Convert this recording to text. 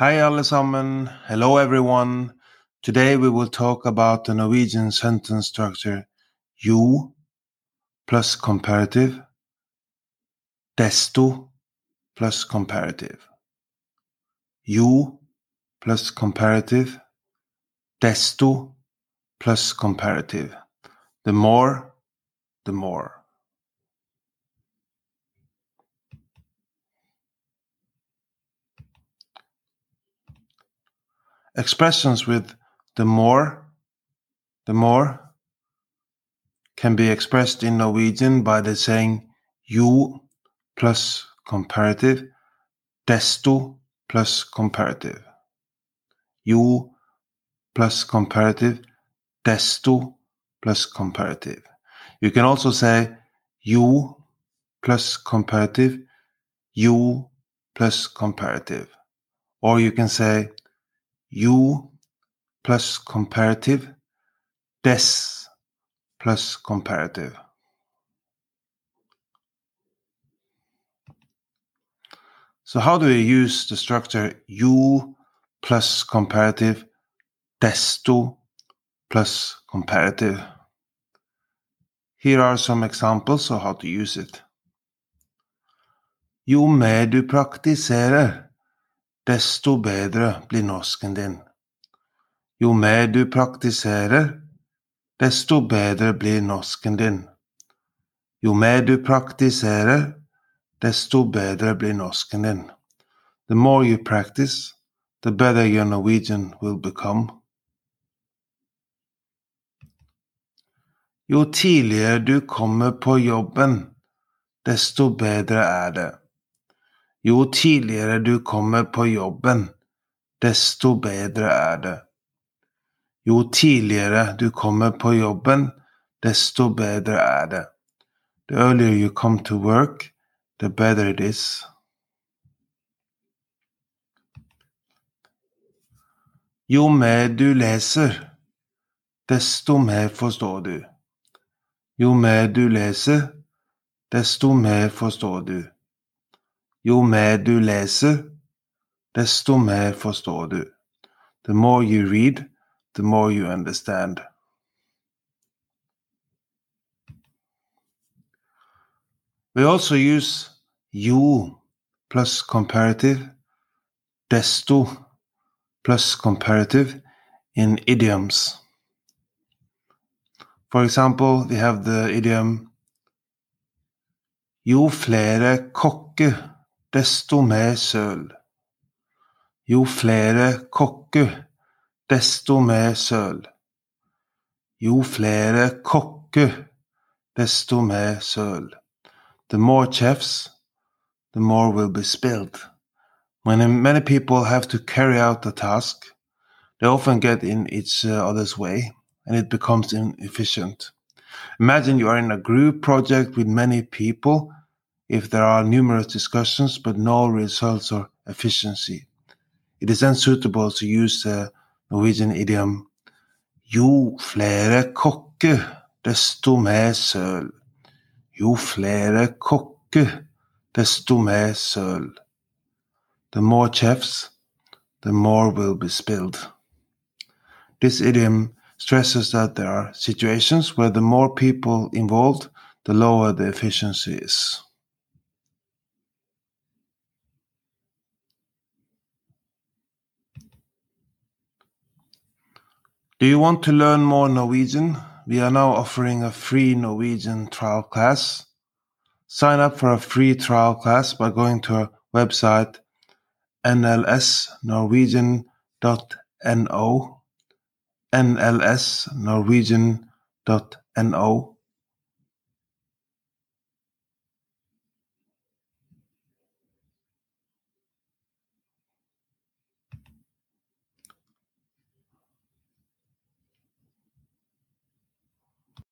Hi alle. Hello everyone. Today we will talk about the Norwegian sentence structure jo plus comparative, desto plus comparative. Jo plus comparative, desto plus comparative. The more, the more. Expressions with the more, the more can be expressed in Norwegian by the saying jo plus comparative, desto plus comparative. Jo plus comparative, desto plus comparative. You can also say jo plus comparative, jo plus comparative. Or you can say jo plus comparative, des plus comparative. So how do we use the structure jo plus comparative, desto plus comparative? Here are some examples of how to use it. Jo mer du praktiserer, desto bedre blir norsken din. Jo mer du praktiserer, desto bedre blir norsken din. Jo mer du praktiserer, desto bedre blir norsken din. The more you practice, the better your Norwegian will become. Jo tidligere du kommer på jobben, desto bedre er det. Jo tidigare du kommer på jobben, desto bättre är det. Jo tidigare du kommer på jobben, desto bättre är det. The earlier you come to work, the better it is. Jo mer du läser, desto mer förstår du. Jo mer du läser, desto mer förstår du. Jo mer du leser, desto mer forstår du. The more you read, the more you understand. We also use jo plus comparative, desto plus comparative in idioms. For example, we have the idiom Jo flere kokker desto mer søl. Jo flere kokker, desto mer søl. Jo flere kokker, desto mer søl. The more chefs, the more will be spilled. When many people have to carry out a task, they often get in each uh, other's way and it becomes inefficient. Imagine you are in a group project with many people if there are numerous discussions but no results or efficiency. It is unsuitable to use the Norwegian idiom Jo flere kokker, desto mer søl. Jo flere kokker, desto mer søl. The more chefs, the more will be spilled. This idiom stresses that there are situations where the more people involved, the lower the efficiency is. Do you want to learn more Norwegian? We are now offering a free Norwegian trial class. Sign up for a free trial class by going to our website nlsnorwegian.no nlsnorwegian.no